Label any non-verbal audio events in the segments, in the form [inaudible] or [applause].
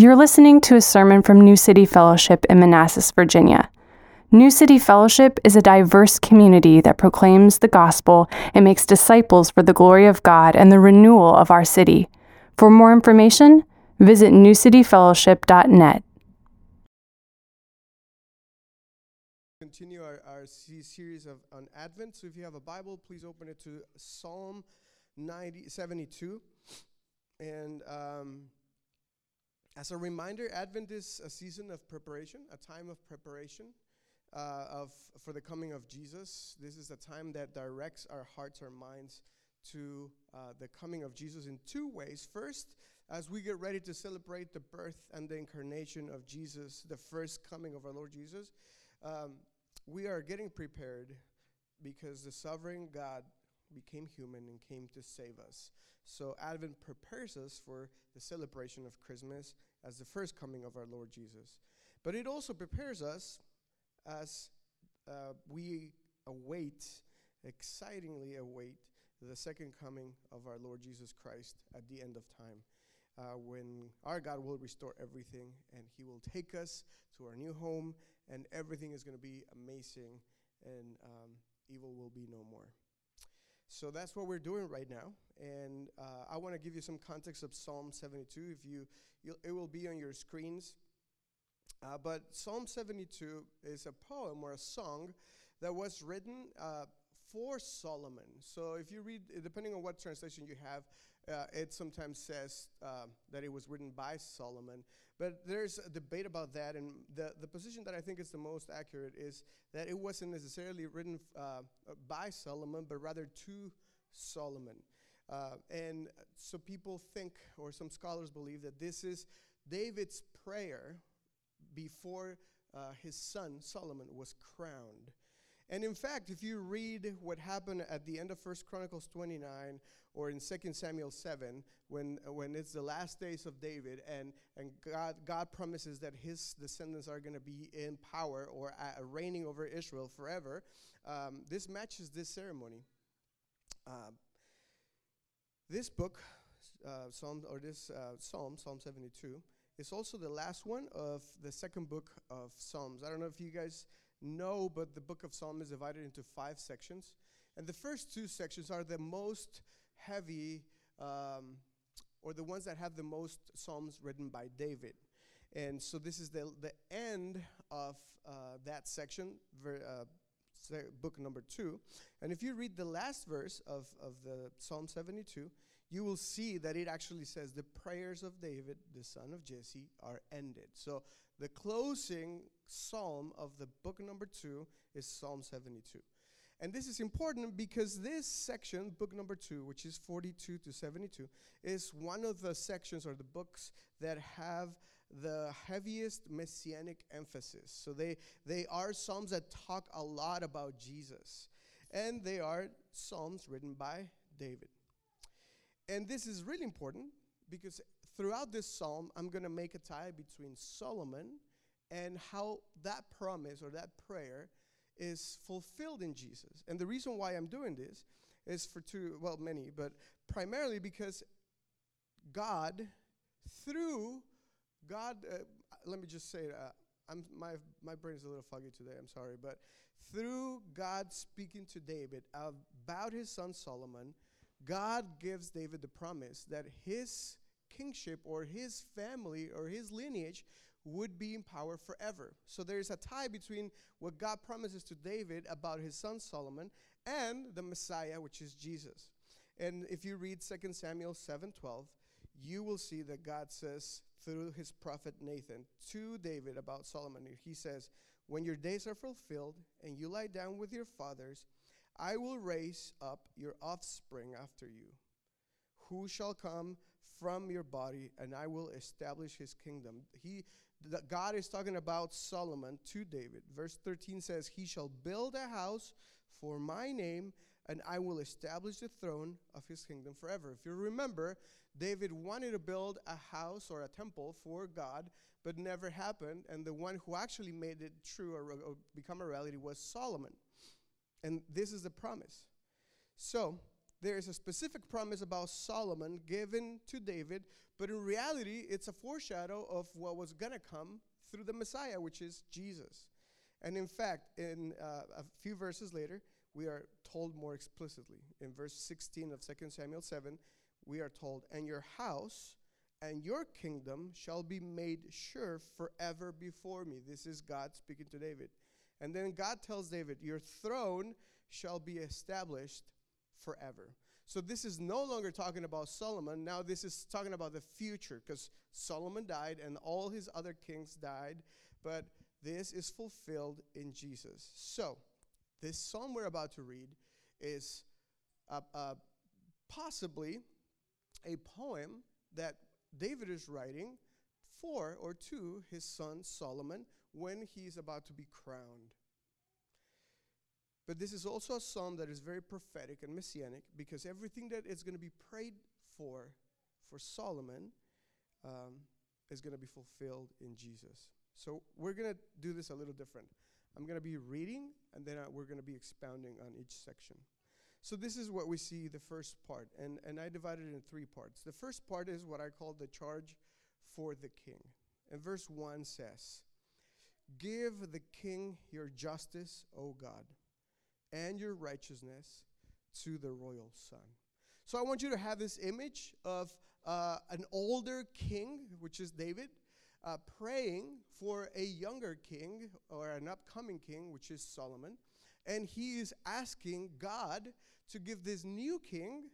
You're listening to a sermon from New City Fellowship in Manassas, Virginia. New City Fellowship is a diverse community that proclaims the gospel and makes disciples for the glory of God and the renewal of our city. For more information, visit newcityfellowship.net. Continue our, our series of on Advent. So if you have a Bible, please open it to Psalm 90, 72. And um, as a reminder, Advent is a season of preparation, a time of preparation uh, of for the coming of Jesus. This is a time that directs our hearts, our minds to uh, the coming of Jesus in two ways. First, as we get ready to celebrate the birth and the incarnation of Jesus, the first coming of our Lord Jesus, um, we are getting prepared because the sovereign God became human and came to save us. So Advent prepares us for the celebration of Christmas as the first coming of our Lord Jesus. But it also prepares us as uh, we await, excitingly await, the second coming of our Lord Jesus Christ at the end of time. Uh, when our God will restore everything and He will take us to our new home, and everything is going to be amazing, and um, evil will be no more. So that's what we're doing right now, and uh, I want to give you some context of Psalm 72. If you, it will be on your screens. Uh, but Psalm 72 is a poem or a song that was written uh, for Solomon. So if you read, depending on what translation you have, uh, it sometimes says um, that it was written by Solomon. But there's a debate about that, and the, the position that I think is the most accurate is that it wasn't necessarily written uh, by Solomon, but rather to Solomon. Uh, and so people think, or some scholars believe, that this is David's prayer before uh, his son Solomon was crowned. And in fact, if you read what happened at the end of First Chronicles 29 or in 2 Samuel 7, when, when it's the last days of David and, and God, God promises that his descendants are going to be in power or uh, reigning over Israel forever, um, this matches this ceremony. Uh, this book, uh, Psalm, or this uh, Psalm, Psalm 72, is also the last one of the second book of Psalms. I don't know if you guys know, but the book of Psalm is divided into five sections. And the first two sections are the most heavy, um, or the ones that have the most Psalms written by David. And so this is the, the end of uh, that section, ver, uh, book number two. And if you read the last verse of, of the Psalm 72, you will see that it actually says the prayers of David, the son of Jesse, are ended. So the closing psalm of the book number two is Psalm 72. And this is important because this section, book number two, which is 42 to 72, is one of the sections or the books that have the heaviest messianic emphasis. So they, they are psalms that talk a lot about Jesus. And they are psalms written by David. And this is really important because throughout this psalm, I'm going to make a tie between Solomon and how that promise or that prayer is fulfilled in Jesus. And the reason why I'm doing this is for two, well, many, but primarily because God, through God, uh, let me just say, uh, I'm, my, my brain is a little foggy today, I'm sorry, but through God speaking to David about his son Solomon, God gives David the promise that his kingship or his family or his lineage would be in power forever. So there's a tie between what God promises to David about his son Solomon and the Messiah, which is Jesus. And if you read 2 Samuel 7:12, you will see that God says through his prophet Nathan to David about Solomon. He says, "When your days are fulfilled and you lie down with your fathers, I will raise up your offspring after you, who shall come from your body, and I will establish his kingdom. He, God is talking about Solomon to David. Verse 13 says, He shall build a house for my name, and I will establish the throne of his kingdom forever. If you remember, David wanted to build a house or a temple for God, but never happened. And the one who actually made it true or, or become a reality was Solomon. And this is the promise. So, there is a specific promise about Solomon given to David, But in reality, it's a foreshadow of what was going to come through the Messiah, which is Jesus. And in fact, in uh, a few verses later, we are told more explicitly. In verse 16 of 2 Samuel 7, we are told, And your house and your kingdom shall be made sure forever before me. This is God speaking to David. And then God tells David, Your throne shall be established forever. So this is no longer talking about Solomon. Now this is talking about the future because Solomon died and all his other kings died. But this is fulfilled in Jesus. So this psalm we're about to read is uh, uh, possibly a poem that David is writing for or to his son Solomon when he is about to be crowned. But this is also a psalm that is very prophetic and messianic because everything that is going to be prayed for for Solomon um, is going to be fulfilled in Jesus. So we're going to do this a little different. I'm going to be reading and then uh, we're going to be expounding on each section. So this is what we see the first part, and, and I divided it in three parts. The first part is what I call the charge for the king. And verse 1 says, Give the king your justice, O God and your righteousness to the royal son. So I want you to have this image of uh, an older king, which is David, uh, praying for a younger king or an upcoming king, which is Solomon. And he is asking God to give this new king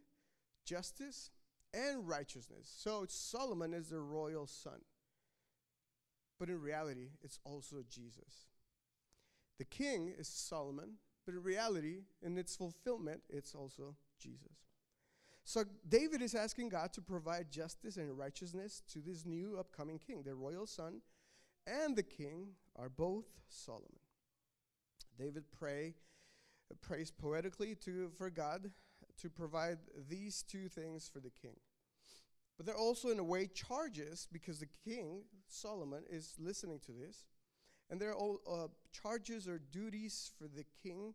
justice and righteousness. So Solomon is the royal son. But in reality, it's also Jesus. The king is Solomon, but in reality, in its fulfillment, it's also Jesus. So David is asking God to provide justice and righteousness to this new upcoming king. The royal son and the king are both Solomon. David pray, prays poetically to, for God to provide these two things for the king. But they're also, in a way, charges because the king, Solomon, is listening to this and there are all uh, charges or duties for the king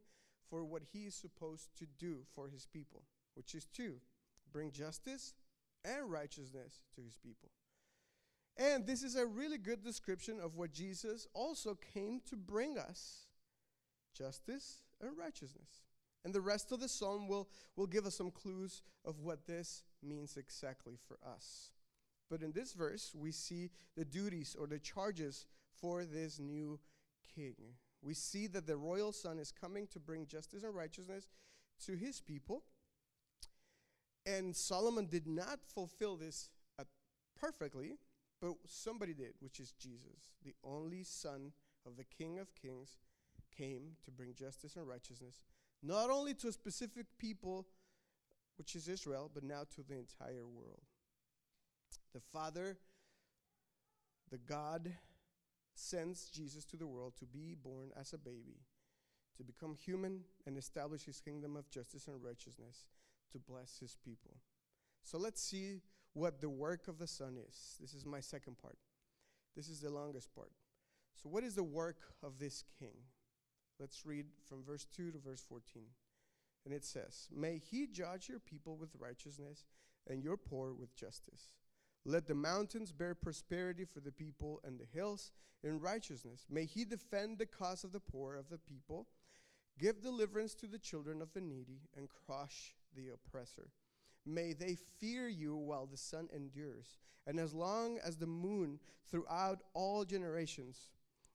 for what he is supposed to do for his people, which is to bring justice and righteousness to his people. And this is a really good description of what Jesus also came to bring us justice and righteousness. And the rest of the psalm will, will give us some clues of what this means exactly for us. But in this verse, we see the duties or the charges for this new king. We see that the royal son is coming to bring justice and righteousness to his people. And Solomon did not fulfill this uh, perfectly, but somebody did, which is Jesus, the only son of the King of Kings, came to bring justice and righteousness, not only to a specific people, which is Israel, but now to the entire world. The Father, the God, sends Jesus to the world to be born as a baby, to become human and establish his kingdom of justice and righteousness, to bless his people. So let's see what the work of the Son is. This is my second part. This is the longest part. So, what is the work of this king? Let's read from verse 2 to verse 14. And it says, May he judge your people with righteousness and your poor with justice. Let the mountains bear prosperity for the people and the hills in righteousness. May he defend the cause of the poor of the people, give deliverance to the children of the needy, and crush the oppressor. May they fear you while the sun endures, and as long as the moon throughout all generations.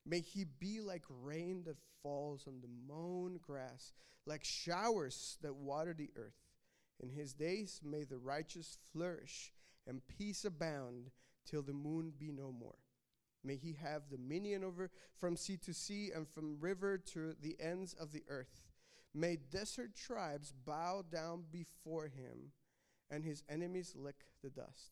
May he be like rain that falls on the mown grass, like showers that water the earth. In his days may the righteous flourish and peace abound till the moon be no more. May he have dominion over from sea to sea and from river to the ends of the earth. May desert tribes bow down before him, and his enemies lick the dust.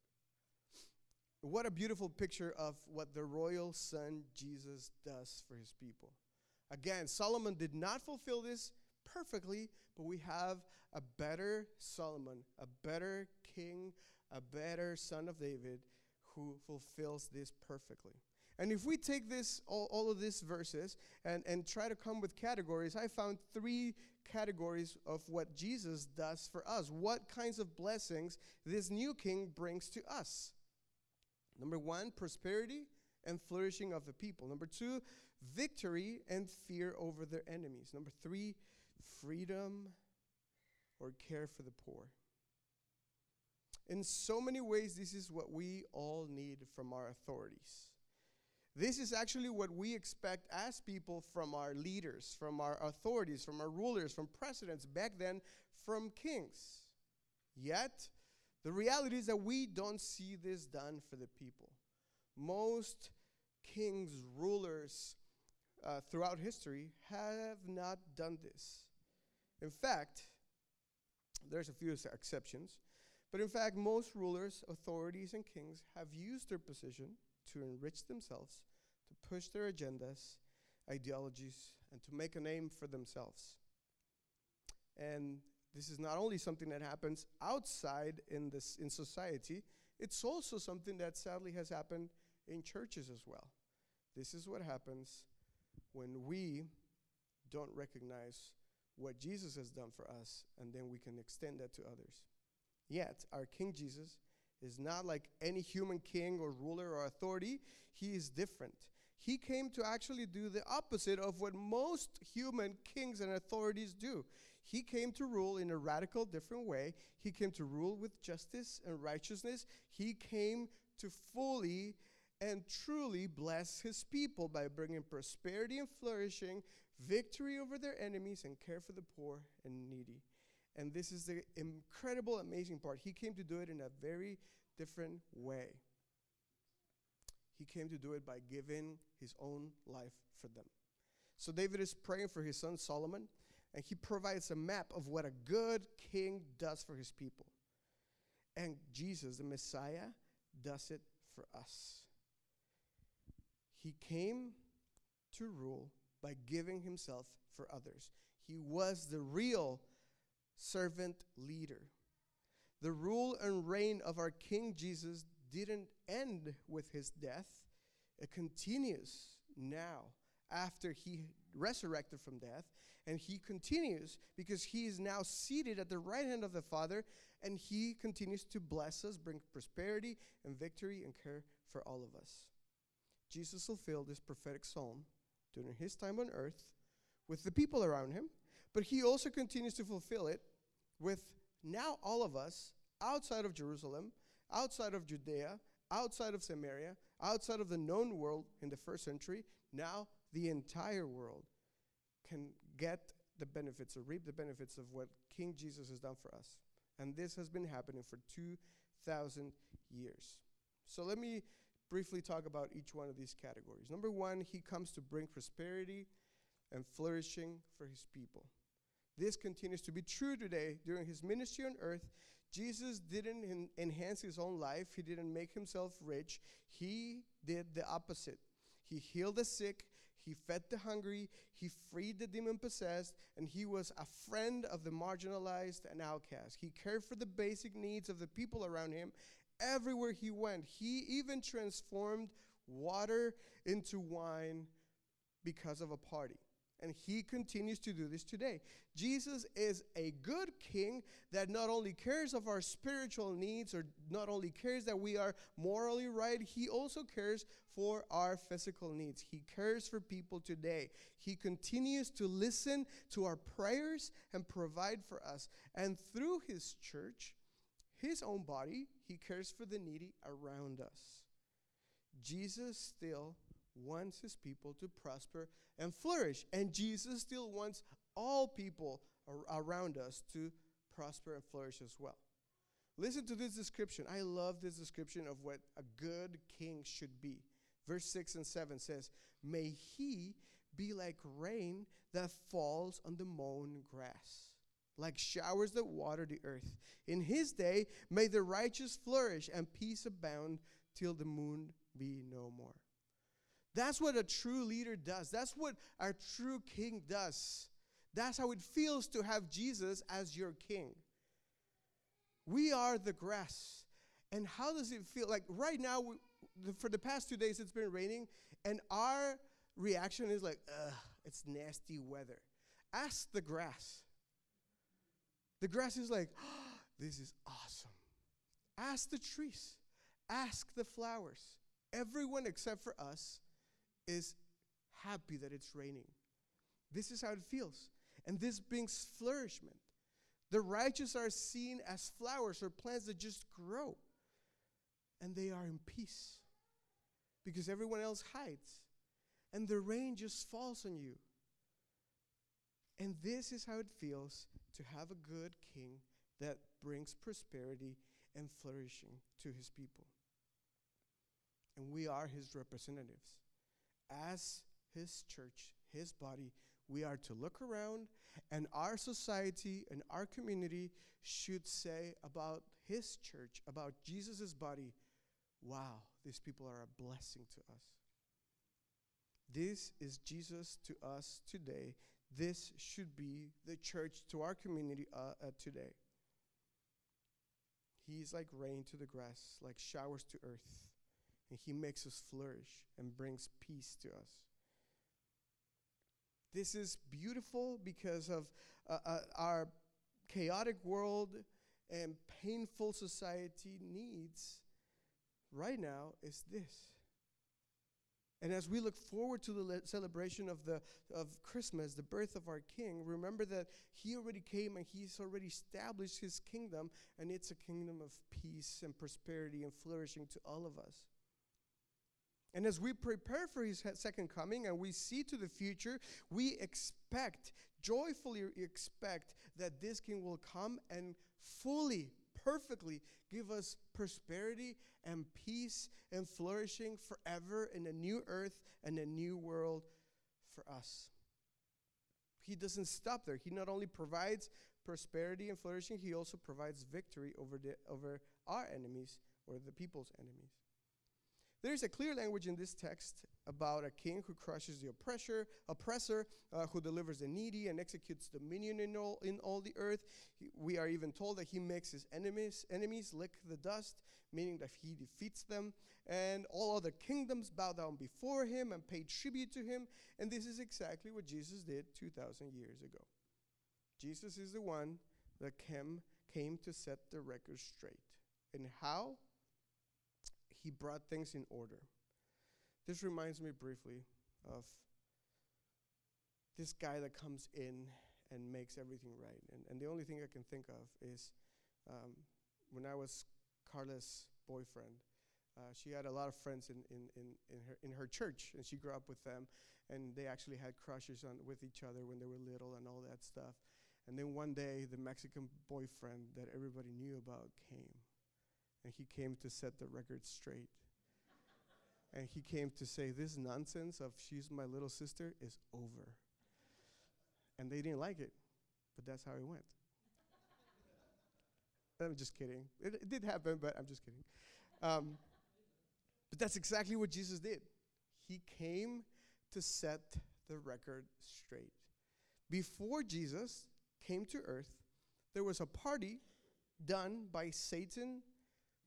What a beautiful picture of what the royal son Jesus does for his people. Again, Solomon did not fulfill this perfectly, but we have a better Solomon, a better king, a better son of David who fulfills this perfectly. And if we take this, all, all of these verses, and, and try to come with categories, I found three categories of what Jesus does for us. What kinds of blessings this new king brings to us. Number one, prosperity and flourishing of the people. Number two, victory and fear over their enemies. Number three, freedom or care for the poor. In so many ways, this is what we all need from our authorities. This is actually what we expect as people from our leaders, from our authorities, from our rulers, from presidents, back then from kings. Yet, the reality is that we don't see this done for the people. Most kings, rulers uh, throughout history have not done this. In fact, there's a few exceptions, but in fact, most rulers, authorities, and kings have used their position to enrich themselves, to push their agendas, ideologies, and to make a name for themselves. And this is not only something that happens outside in this in society, it's also something that sadly has happened in churches as well. This is what happens when we don't recognize what Jesus has done for us and then we can extend that to others. Yet, our King Jesus is not like any human king or ruler or authority, he is different. He came to actually do the opposite of what most human kings and authorities do. He came to rule in a radical different way. He came to rule with justice and righteousness. He came to fully and truly bless his people by bringing prosperity and flourishing, victory over their enemies, and care for the poor and needy. And this is the incredible, amazing part. He came to do it in a very different way. He came to do it by giving his own life for them. So David is praying for his son Solomon, and he provides a map of what a good king does for his people. And Jesus, the Messiah, does it for us. He came to rule by giving himself for others. He was the real servant leader. The rule and reign of our King Jesus didn't end with his death, it continues now after he resurrected from death. And he continues because he is now seated at the right hand of the Father and he continues to bless us, bring prosperity and victory and care for all of us. Jesus fulfilled this prophetic psalm during his time on earth with the people around him, but he also continues to fulfill it with now all of us outside of Jerusalem, outside of Judea, outside of Samaria, outside of the known world in the first century, now the entire world can get the benefits or reap the benefits of what King Jesus has done for us. And this has been happening for 2,000 years. So let me briefly talk about each one of these categories. Number one, he comes to bring prosperity and flourishing for his people. This continues to be true today. During his ministry on earth, Jesus didn't en- enhance his own life, he didn't make himself rich. He did the opposite. He healed the sick, he fed the hungry, he freed the demon possessed, and he was a friend of the marginalized and outcast. He cared for the basic needs of the people around him everywhere he went. He even transformed water into wine because of a party. And he continues to do this today. Jesus is a good king that not only cares of our spiritual needs or not only cares that we are morally right, he also cares for our physical needs. He cares for people today. He continues to listen to our prayers and provide for us. And through his church, his own body, he cares for the needy around us. Jesus still wants his people to prosper and flourish. And Jesus still wants all people ar- around us to prosper and flourish as well. Listen to this description. I love this description of what a good king should be. Verse 6 and 7 says, May he be like rain that falls on the mown grass like showers that water the earth. In his day, may the righteous flourish and peace abound till the moon be no more. That's what a true leader does. That's what our true king does. That's how it feels to have Jesus as your king. We are the grass. And how does it feel? Like right now, we, the, for the past two days, it's been raining, and our reaction is like, ugh, it's nasty weather. Ask the grass. The grass is like, oh, [gasps] this is awesome. Ask the trees. Ask the flowers. Everyone except for us is happy that it's raining. This is how it feels. And this brings flourishment. The righteous are seen as flowers or plants that just grow. And they are in peace because everyone else hides. And the rain just falls on you. And this is how it feels to have a good king that brings prosperity and flourishing to his people. And we are his representatives. As his church, his body, we are to look around, and our society and our community should say about his church, about Jesus' body, wow, these people are a blessing to us. This is Jesus to us today. This should be the church to our community uh, uh, today. He's like rain to the grass, like showers to earth. And he makes us flourish and brings peace to us. This is beautiful because of uh, uh, our chaotic world and painful society needs right now is this. And as we look forward to the le- celebration of the of Christmas, the birth of our King, remember that He already came and He's already established His kingdom, and it's a kingdom of peace and prosperity and flourishing to all of us. And as we prepare for his second coming and we see to the future, we expect, joyfully expect, that this king will come and fully, perfectly give us prosperity and peace and flourishing forever in a new earth and a new world for us. He doesn't stop there. He not only provides prosperity and flourishing, he also provides victory over, the, over our enemies or the people's enemies. There's a clear language in this text about a king who crushes the oppressor, oppressor, uh, who delivers the needy and executes dominion in all, in all the earth. He, we are even told that he makes his enemies enemies lick the dust, meaning that he defeats them, and all other kingdoms bow down before him and pay tribute to him. And this is exactly what Jesus did 2,000 years ago. Jesus is the one that came, came to set the record straight. And how? He brought things in order. This reminds me briefly of this guy that comes in and makes everything right. And, and the only thing I can think of is um, when I was Carla's boyfriend, uh, she had a lot of friends in, in, in, in, her, in her church, and she grew up with them, and they actually had crushes on, with each other when they were little and all that stuff. And then one day, the Mexican boyfriend that everybody knew about came and he came to set the record straight. and he came to say, This nonsense of she's my little sister is over. And they didn't like it, but that's how it went. [laughs] I'm just kidding. It, it, did happen, but I'm just kidding. Um, but that's exactly what Jesus did. He came to set the record straight. Before Jesus came to earth, there was a party done by Satan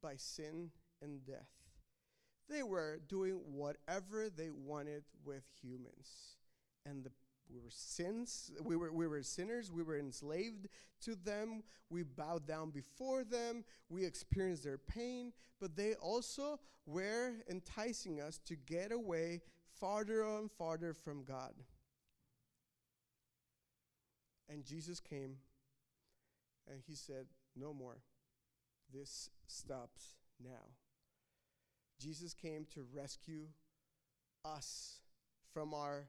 by sin and death. They were doing whatever they wanted with humans. And the, we were sins, we were, we were sinners, we were enslaved to them, we bowed down before them, we experienced their pain, but they also were enticing us to get away farther and farther from God. And Jesus came and he said, No more. This stops now. Jesus came to rescue us from our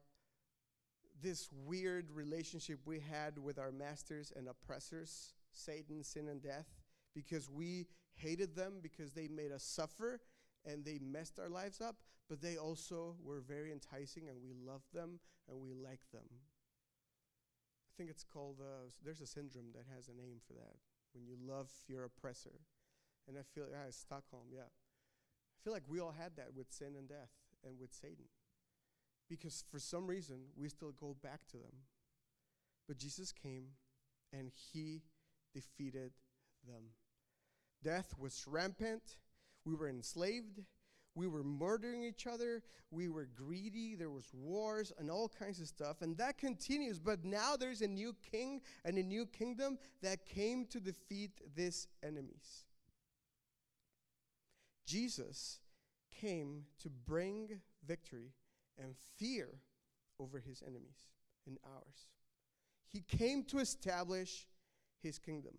this weird relationship we had with our masters and oppressors, Satan, sin, and death, because we hated them because they made us suffer and they messed our lives up, but they also were very enticing and we loved them and we liked them. I think it's called, uh, there's a syndrome that has a name for that when you love your oppressor. And I feel, yeah, Stockholm, yeah. I feel like we all had that with sin and death and with Satan. Because for some reason, we still go back to them. But Jesus came and he defeated them. Death was rampant. We were enslaved. We were murdering each other. We were greedy. There was wars and all kinds of stuff. And that continues. But now there's a new king and a new kingdom that came to defeat these enemies. Jesus came to bring victory and fear over his enemies and ours. He came to establish his kingdom.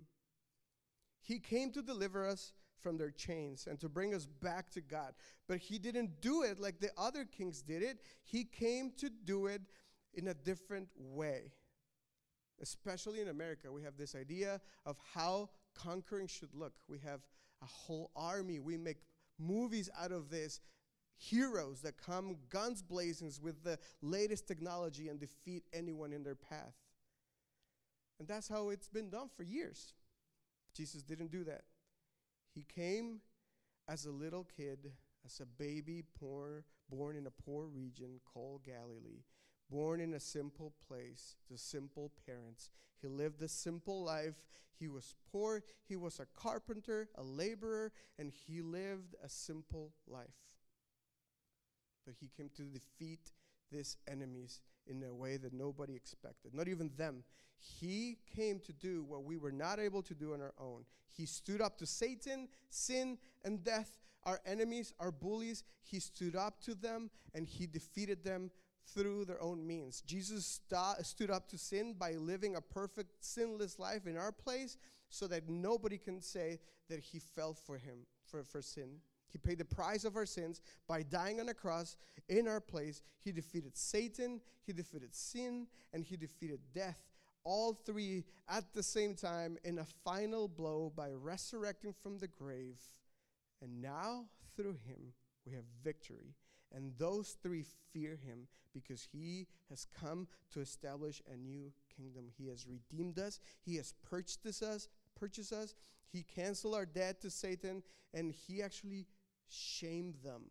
He came to deliver us from their chains and to bring us back to God. But he didn't do it like the other kings did it. He came to do it in a different way. Especially in America, we have this idea of how conquering should look. We have a whole army. We make movies out of this heroes that come guns blazing with the latest technology and defeat anyone in their path. And that's how it's been done for years. Jesus didn't do that. He came as a little kid, as a baby poor, born in a poor region called Galilee, born in a simple place to simple parents. He lived a simple life. He was poor. He was a carpenter, a laborer, and he lived a simple life. But he came to defeat these enemies in a way that nobody expected, not even them. He came to do what we were not able to do on our own. He stood up to Satan, sin, and death, our enemies, our bullies. He stood up to them and he defeated them through their own means. Jesus st- stood up to sin by living a perfect, sinless life in our place so that nobody can say that he fell for him, for, for sin. He paid the price of our sins by dying on a cross in our place. He defeated Satan, he defeated sin, and he defeated death. All three at the same time in a final blow by resurrecting from the grave. And now, through him, we have victory. And those three fear him because he has come to establish a new kingdom. He has redeemed us, he has purchased us, purchased us. He canceled our debt to Satan, and he actually shamed them.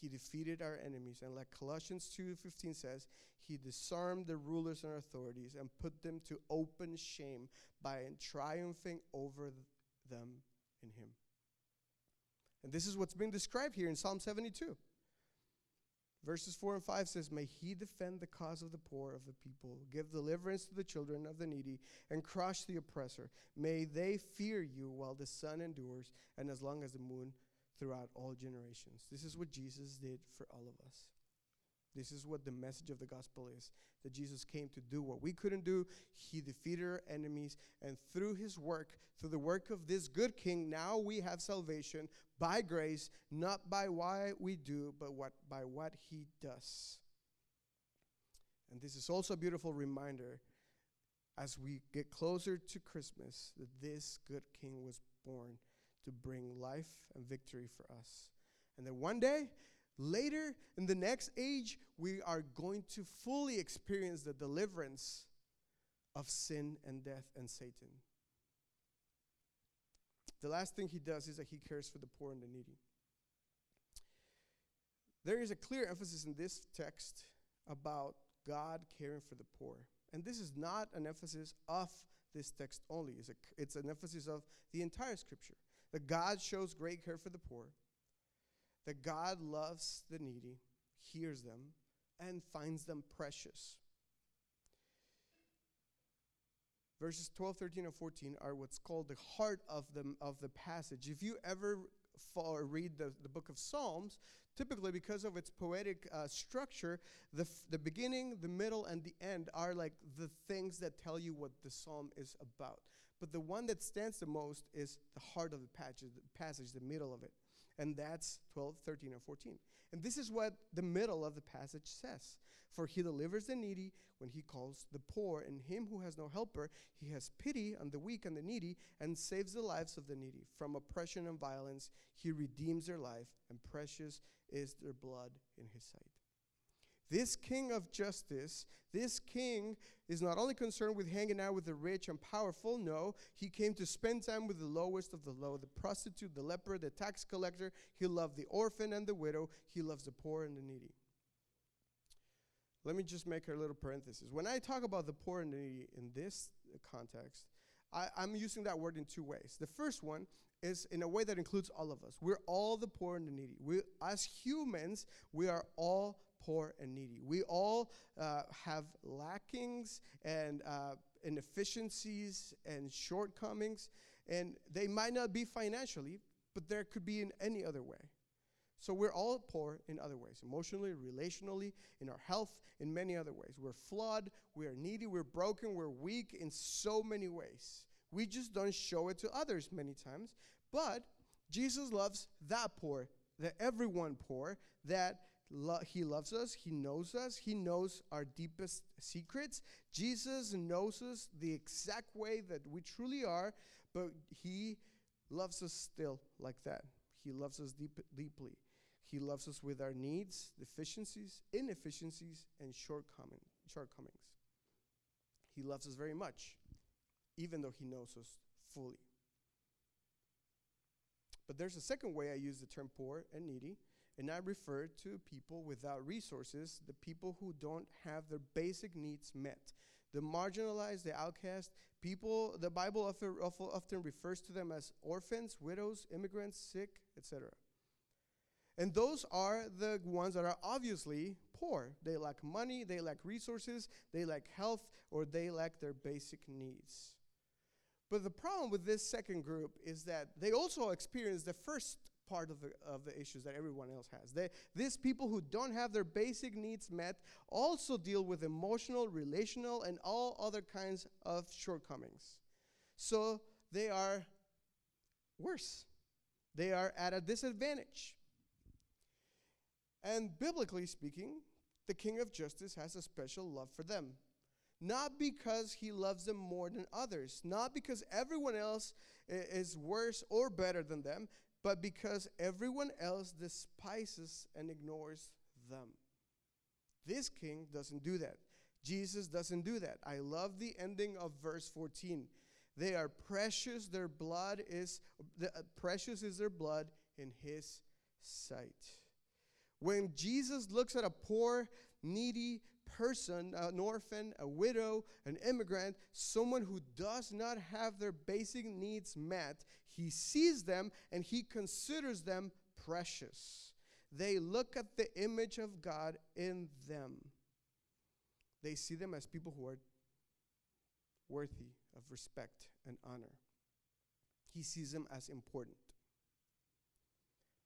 He defeated our enemies. And like Colossians 2:15 says, he disarmed the rulers and authorities and put them to open shame by triumphing over them in him. And this is what's being described here in Psalm 72. Verses 4 and 5 says, May he defend the cause of the poor of the people, give deliverance to the children of the needy, and crush the oppressor. May they fear you while the sun endures, and as long as the moon throughout all generations. This is what Jesus did for all of us. This is what the message of the gospel is that Jesus came to do what we couldn't do. He defeated our enemies, and through his work, through the work of this good king, now we have salvation by grace, not by what we do, but what, by what he does. And this is also a beautiful reminder as we get closer to Christmas that this good king was born to bring life and victory for us. And then one day, later in the next age, we are going to fully experience the deliverance of sin and death and Satan. The last thing he does is that he cares for the poor and the needy. There is a clear emphasis in this text about God caring for the poor. And this is not an emphasis of this text only, it's, a, it's an emphasis of the entire scripture. That God shows great care for the poor, that God loves the needy, hears them, and finds them precious. Verses 12, 13, and 14 are what's called the heart of the, of the passage. If you ever fall, read the, the book of Psalms, typically because of its poetic uh, structure, the, f- the beginning, the middle, and the end are like the things that tell you what the psalm is about. But the one that stands the most is the heart of the passage, the, passage, the middle of it. And that's 12, 13, and 14. And this is what the middle of the passage says For he delivers the needy when he calls the poor, and him who has no helper, he has pity on the weak and the needy, and saves the lives of the needy. From oppression and violence, he redeems their life, and precious is their blood in his sight. This king of justice, this king is not only concerned with hanging out with the rich and powerful, no, he came to spend time with the lowest of the low, the prostitute, the leper, the tax collector. He loved the orphan and the widow. He loves the poor and the needy. Let me just make a little parenthesis. When I talk about the poor and the needy in this context, I, I'm using that word in two ways. The first one is in a way that includes all of us. We're all the poor and the needy. We, as humans, we are all poor and needy. We all uh, have lackings and uh, inefficiencies and shortcomings, and they might not be financially, but there could be in any other way. So we're all poor in other ways, emotionally, relationally, in our health, in many other ways. We're flawed, we are needy, we're broken, we're weak in so many ways. We just don't show it to others many times. But Jesus loves that poor, that everyone poor, that lo- he loves us, he knows us, he knows our deepest secrets. Jesus knows us the exact way that we truly are, but he loves us still like that. He loves us deep, deeply. He loves us with our needs, deficiencies, inefficiencies, and shortcoming, shortcomings. He loves us very much, even though He knows us fully. But there's a second way I use the term poor and needy, and I refer to people without resources, the people who don't have their basic needs met. The marginalized, the outcast, people, the Bible often, often refers to them as orphans, widows, immigrants, sick, etc. And those are the ones that are obviously poor. They lack money, they lack resources, they lack health, or they lack their basic needs. But the problem with this second group is that they also experience the first part of the, of the issues that everyone else has. They, these people who don't have their basic needs met also deal with emotional, relational, and all other kinds of shortcomings. So they are worse. They are at a disadvantage. And biblically speaking, the King of Justice has a special love for them. Not because he loves them more than others, not because everyone else is worse or better than them, but because everyone else despises and ignores them. This king doesn't do that. Jesus doesn't do that. I love the ending of verse 14. They are precious, their blood is the, uh, precious is their blood in his sight. When Jesus looks at a poor, needy person, an orphan, a widow, an immigrant, someone who does not have their basic needs met, he sees them and he considers them precious. They look at the image of God in them. They see them as people who are worthy of respect and honor. He sees them as important.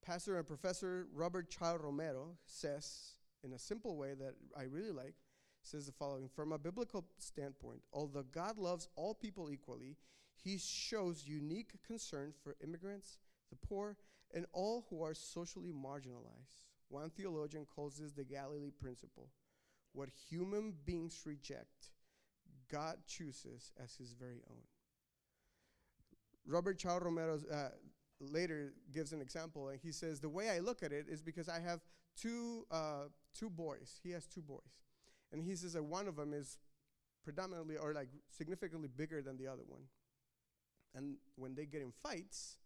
Pastor and Professor Robert Chao Romero says, in a simple way that I really like, says the following From a biblical standpoint, although God loves all people equally, he shows unique concern for immigrants, the poor, and all who are socially marginalized. One theologian calls this the Galilee principle. What human beings reject, God chooses as his very own. Robert Chao Romero uh, later gives an example, and he says, The way I look at it is because I have two, uh, two boys. He has two boys. And he says that one of them is predominantly or like significantly bigger than the other one. And when they get in fights,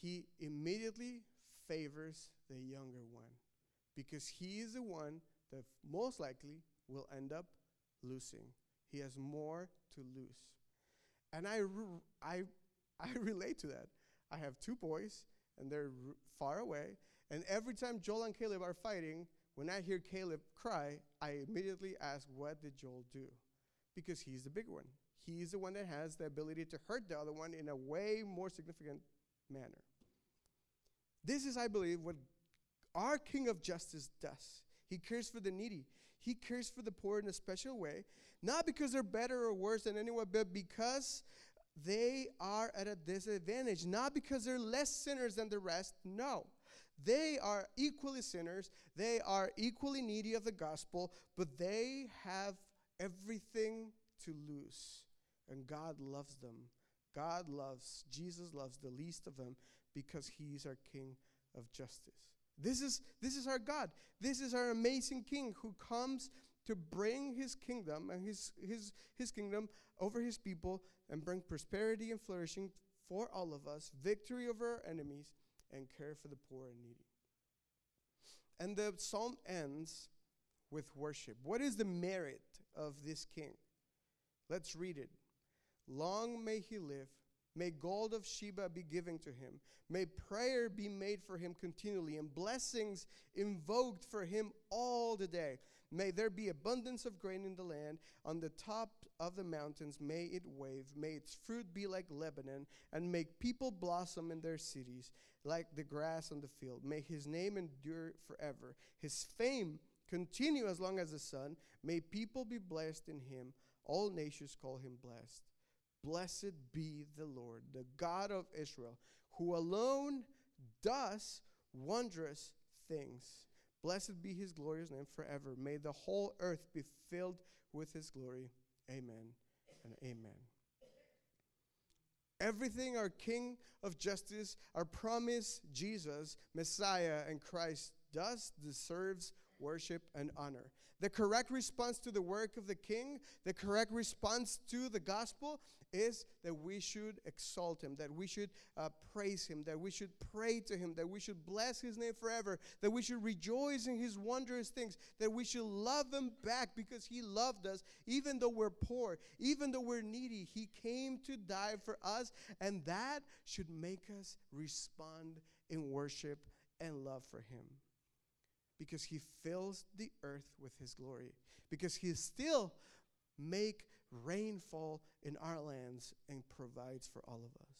he immediately favors the younger one because he is the one that most likely will end up losing. He has more to lose. And I, I, I [laughs] relate to that. I have two boys, and they're far away. And every time Joel and Caleb are fighting, when I hear Caleb cry, I immediately ask, What did Joel do? Because he's the big one. He's the one that has the ability to hurt the other one in a way more significant manner. This is, I believe, what our King of Justice does. He cares for the needy. He cares for the poor in a special way, not because they're better or worse than anyone, but because they are at a disadvantage, not because they're less sinners than the rest. No. They are equally sinners, they are equally needy of the gospel, but they have everything to lose. And God loves them. God loves, Jesus loves the least of them because he's our King of justice. This is, this is our God. This is our amazing King who comes to bring his kingdom and his, his, his kingdom over his people and bring prosperity and flourishing for all of us, victory over our enemies, and care for the poor and needy. And the psalm ends with worship. What is the merit of this king? Let's read it. Long may he live. May gold of Sheba be given to him. May prayer be made for him continually, and blessings invoked for him all the day. May there be abundance of grain in the land. On the top of the mountains may it wave. May its fruit be like Lebanon, and make people blossom in their cities, like the grass on the field. May his name endure forever. His fame continue as long as the sun. May people be blessed in him. All nations call him blessed. Blessed be the Lord, the God of Israel, who alone does wondrous things. Blessed be his glorious name forever. May the whole earth be filled with his glory. Amen and amen. Everything our King of justice, our promised Jesus, Messiah, and Christ does deserves worship and honor. The correct response to the work of the king, the correct response to the gospel is that we should exalt him, that we should uh, praise him, that we should pray to him, that we should bless his name forever, that we should rejoice in his wondrous things, that we should love him back because he loved us, even though we're poor, even though we're needy. He came to die for us, and that should make us respond in worship and love for him because he fills the earth with his glory because he still make rainfall in our lands and provides for all of us.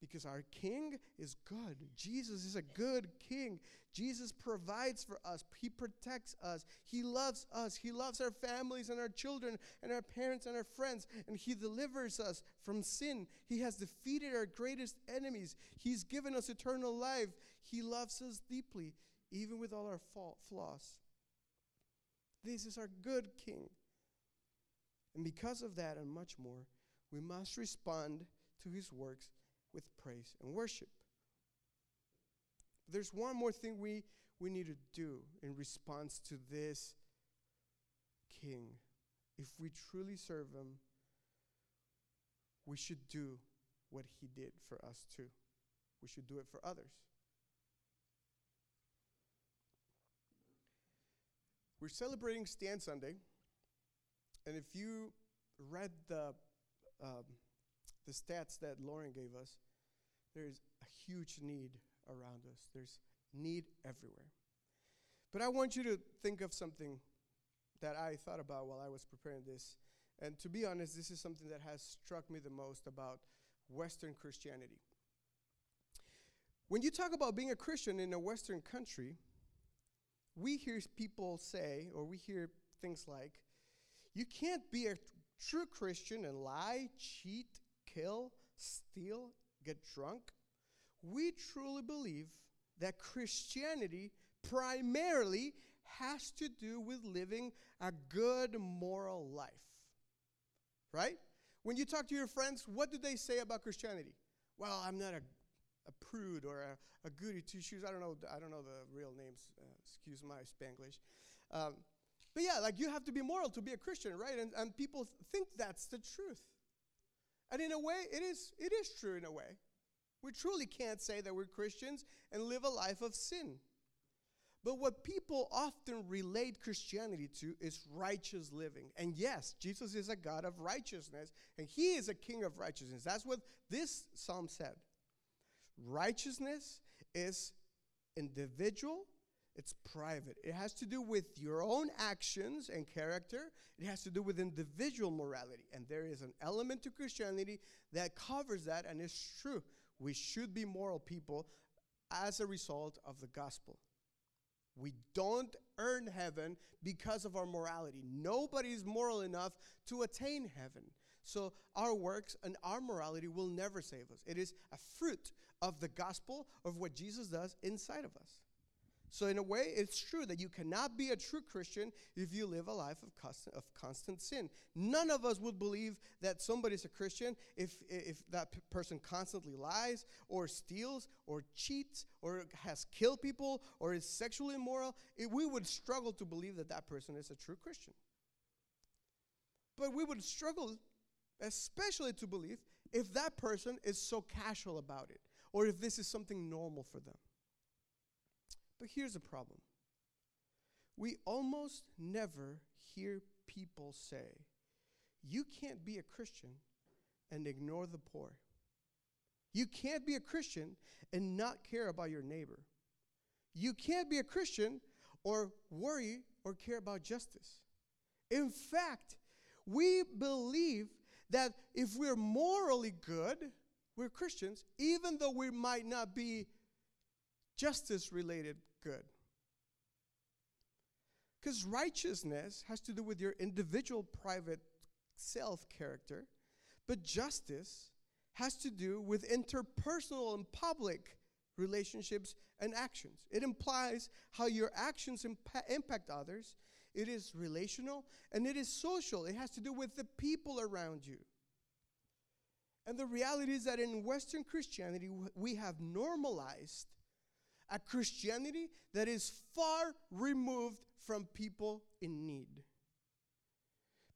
Because our king is good. Jesus is a good king. Jesus provides for us. He protects us. He loves us. He loves our families and our children and our parents and our friends. And he delivers us from sin. He has defeated our greatest enemies. He's given us eternal life. He loves us deeply even with all our flaws. This is our good King. And because of that and much more, we must respond to his works with praise and worship. There's one more thing we, we need to do in response to this King. If we truly serve him, we should do what he did for us too. We should do it for others. We're celebrating Stand Sunday, and if you read the um, the stats that Lauren gave us, there's a huge need around us. There's need everywhere. But I want you to think of something that I thought about while I was preparing this. And to be honest, this is something that has struck me the most about Western Christianity. When you talk about being a Christian in a Western country, we hear people say, or we hear things like, you can't be a true Christian and lie, cheat, kill, steal, get drunk. We truly believe that Christianity primarily has to do with living a good moral life. Right? When you talk to your friends, what do they say about Christianity? Well, I'm not a a prude or a, a goody two shoes. I don't know. I don't know the real names. Uh, excuse my Spanglish. Um, but yeah, like you have to be moral to be a Christian, right? And, and people think that's the truth. And in a way, it is, it is true in a way. We truly can't say that we're Christians and live a life of sin. But what people often relate Christianity to is righteous living. And yes, Jesus is a God of righteousness, and He is a King of righteousness. That's what this psalm said. Righteousness is individual, it's private. It has to do with your own actions and character. It has to do with individual morality. And there is an element to Christianity that covers that and it's true. We should be moral people as a result of the gospel. We don't earn heaven because of our morality. Nobody is moral enough to attain heaven. So our works and our morality will never save us. It is a fruit of the gospel of what Jesus does inside of us. So, in a way, it's true that you cannot be a true Christian if you live a life of constant, of constant sin. None of us would believe that somebody's a Christian if, if that p- person constantly lies or steals or cheats or has killed people or is sexually immoral. It, we would struggle to believe that that person is a true Christian. But we would struggle, especially to believe, if that person is so casual about it or if this is something normal for them. But here's the problem we almost never hear people say, You can't be a Christian and ignore the poor. You can't be a Christian and not care about your neighbor. You can't be a Christian or worry or care about justice. In fact, we believe that if we're morally good, we're Christians, even though we might not be justice related good. Because righteousness has to do with your individual private self character, but justice has to do with interpersonal and public relationships and actions. It implies how your actions impa- impact others. It is relational and it is social. It has to do with the people around you. And the reality is that in Western Christianity, we have normalized a Christianity that is far removed from people in need.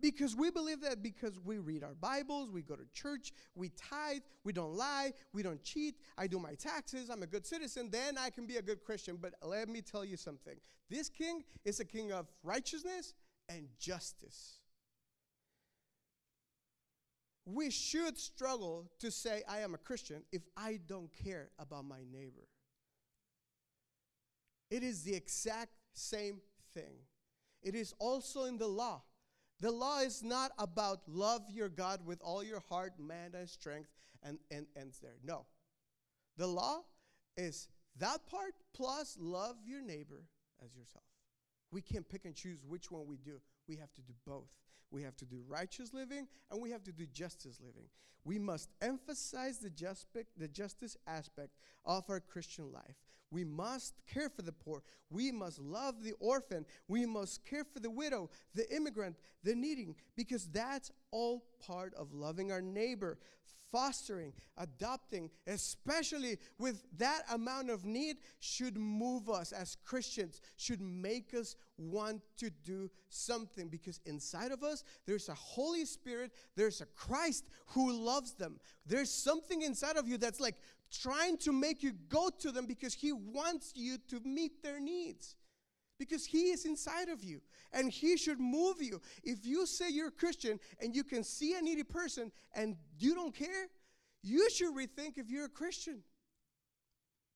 Because we believe that because we read our Bibles, we go to church, we tithe, we don't lie, we don't cheat, I do my taxes, I'm a good citizen, then I can be a good Christian. But let me tell you something this king is a king of righteousness and justice. We should struggle to say, I am a Christian if I don't care about my neighbor. It is the exact same thing. It is also in the law. The law is not about love your God with all your heart, mind, and strength, and, and ends there. No. The law is that part plus love your neighbor as yourself. We can't pick and choose which one we do. We have to do both. We have to do righteous living and we have to do justice living. We must emphasize the, just, the justice aspect of our Christian life. We must care for the poor. We must love the orphan. We must care for the widow, the immigrant, the needing, because that's all part of loving our neighbor, fostering, adopting, especially with that amount of need, should move us as Christians, should make us want to do something because inside of us, there's a Holy Spirit, there's a Christ who loves them. There's something inside of you that's like, trying to make you go to them because He wants you to meet their needs. Because He is inside of you and He should move you. If you say you're a Christian and you can see a needy person and you don't care, you should rethink if you're a Christian.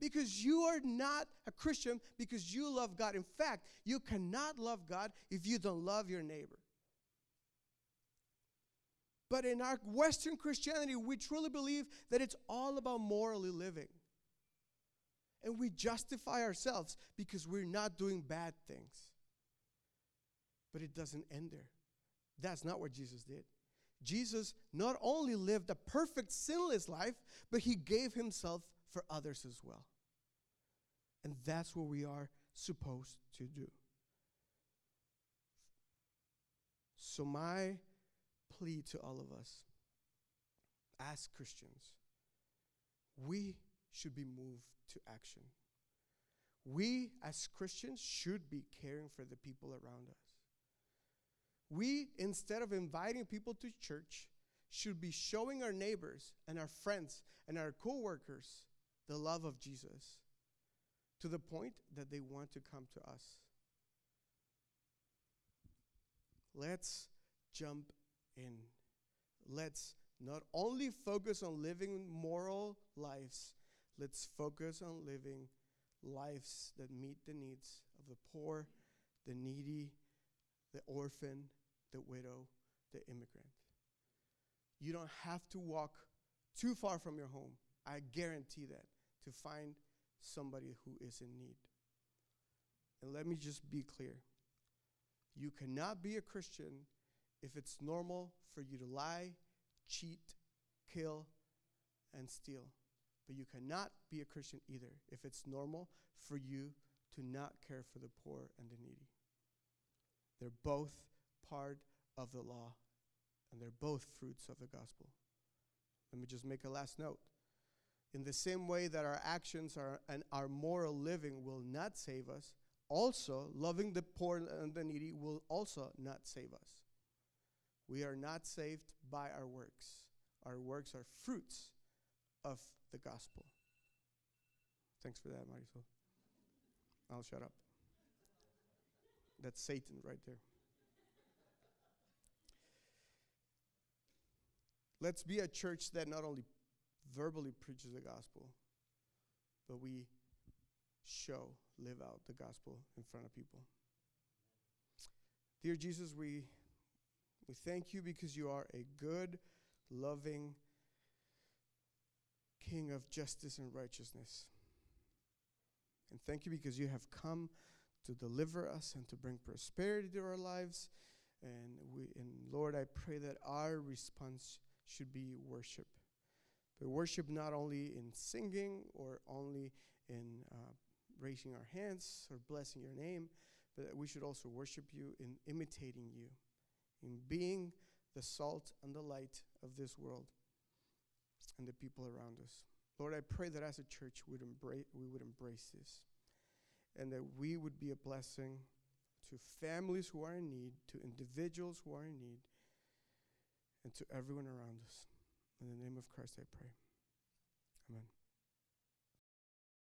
Because you are not a Christian because you love God. In fact, you cannot love God if you don't love your neighbor. But in our Western Christianity, we truly believe that it's all about morally living. And we justify ourselves because we're not doing bad things. But it doesn't end there. That's not what Jesus did. Jesus not only lived a perfect, sinless life, but he gave himself for others as well. And that's what we are supposed to do. So, my plea to all of us as Christians we should be moved to action. We as Christians should be caring for the people around us. We, instead of inviting people to church, should be showing our neighbors and our friends and our coworkers the love of Jesus to the point that they want to come to us. Let's jump in. Let's not only focus on living moral lives, let's focus on living lives that meet the needs of the poor, the needy, the orphan, the widow, the immigrant. You don't have to walk too far from your home, I guarantee that, to find somebody who is in need. And let me just be clear you cannot be a Christian if it's normal for you to lie, cheat, kill, and steal. But you cannot be a Christian either if it's normal for you to not care for the poor and the needy. They're both part of the law, and they're both fruits of the gospel. Let me just make a last note. In the same way that our actions are, and our moral living will not save us, also loving the poor and the needy will also not save us. We are not saved by our works. Our works are fruits of the gospel. Thanks for that, Marisol. I'll shut up. That's Satan right there. Let's be a church that not only verbally preaches the gospel, but we show, live out the gospel in front of people. Dear Jesus, we, we thank you because you are a good, loving King of justice and righteousness. And thank you because you have come to deliver us and to bring prosperity to our lives. And we and Lord, I pray that our response should be worship. But worship not only in singing or only in uh, raising our hands or blessing your name, but that we should also worship you in imitating you, in being the salt and the light of this world and the people around us. Lord, I pray that as a church would embrace, we would embrace this and that we would be a blessing to families who are in need, to individuals who are in need, and to everyone around us. In the name of Christ, I pray.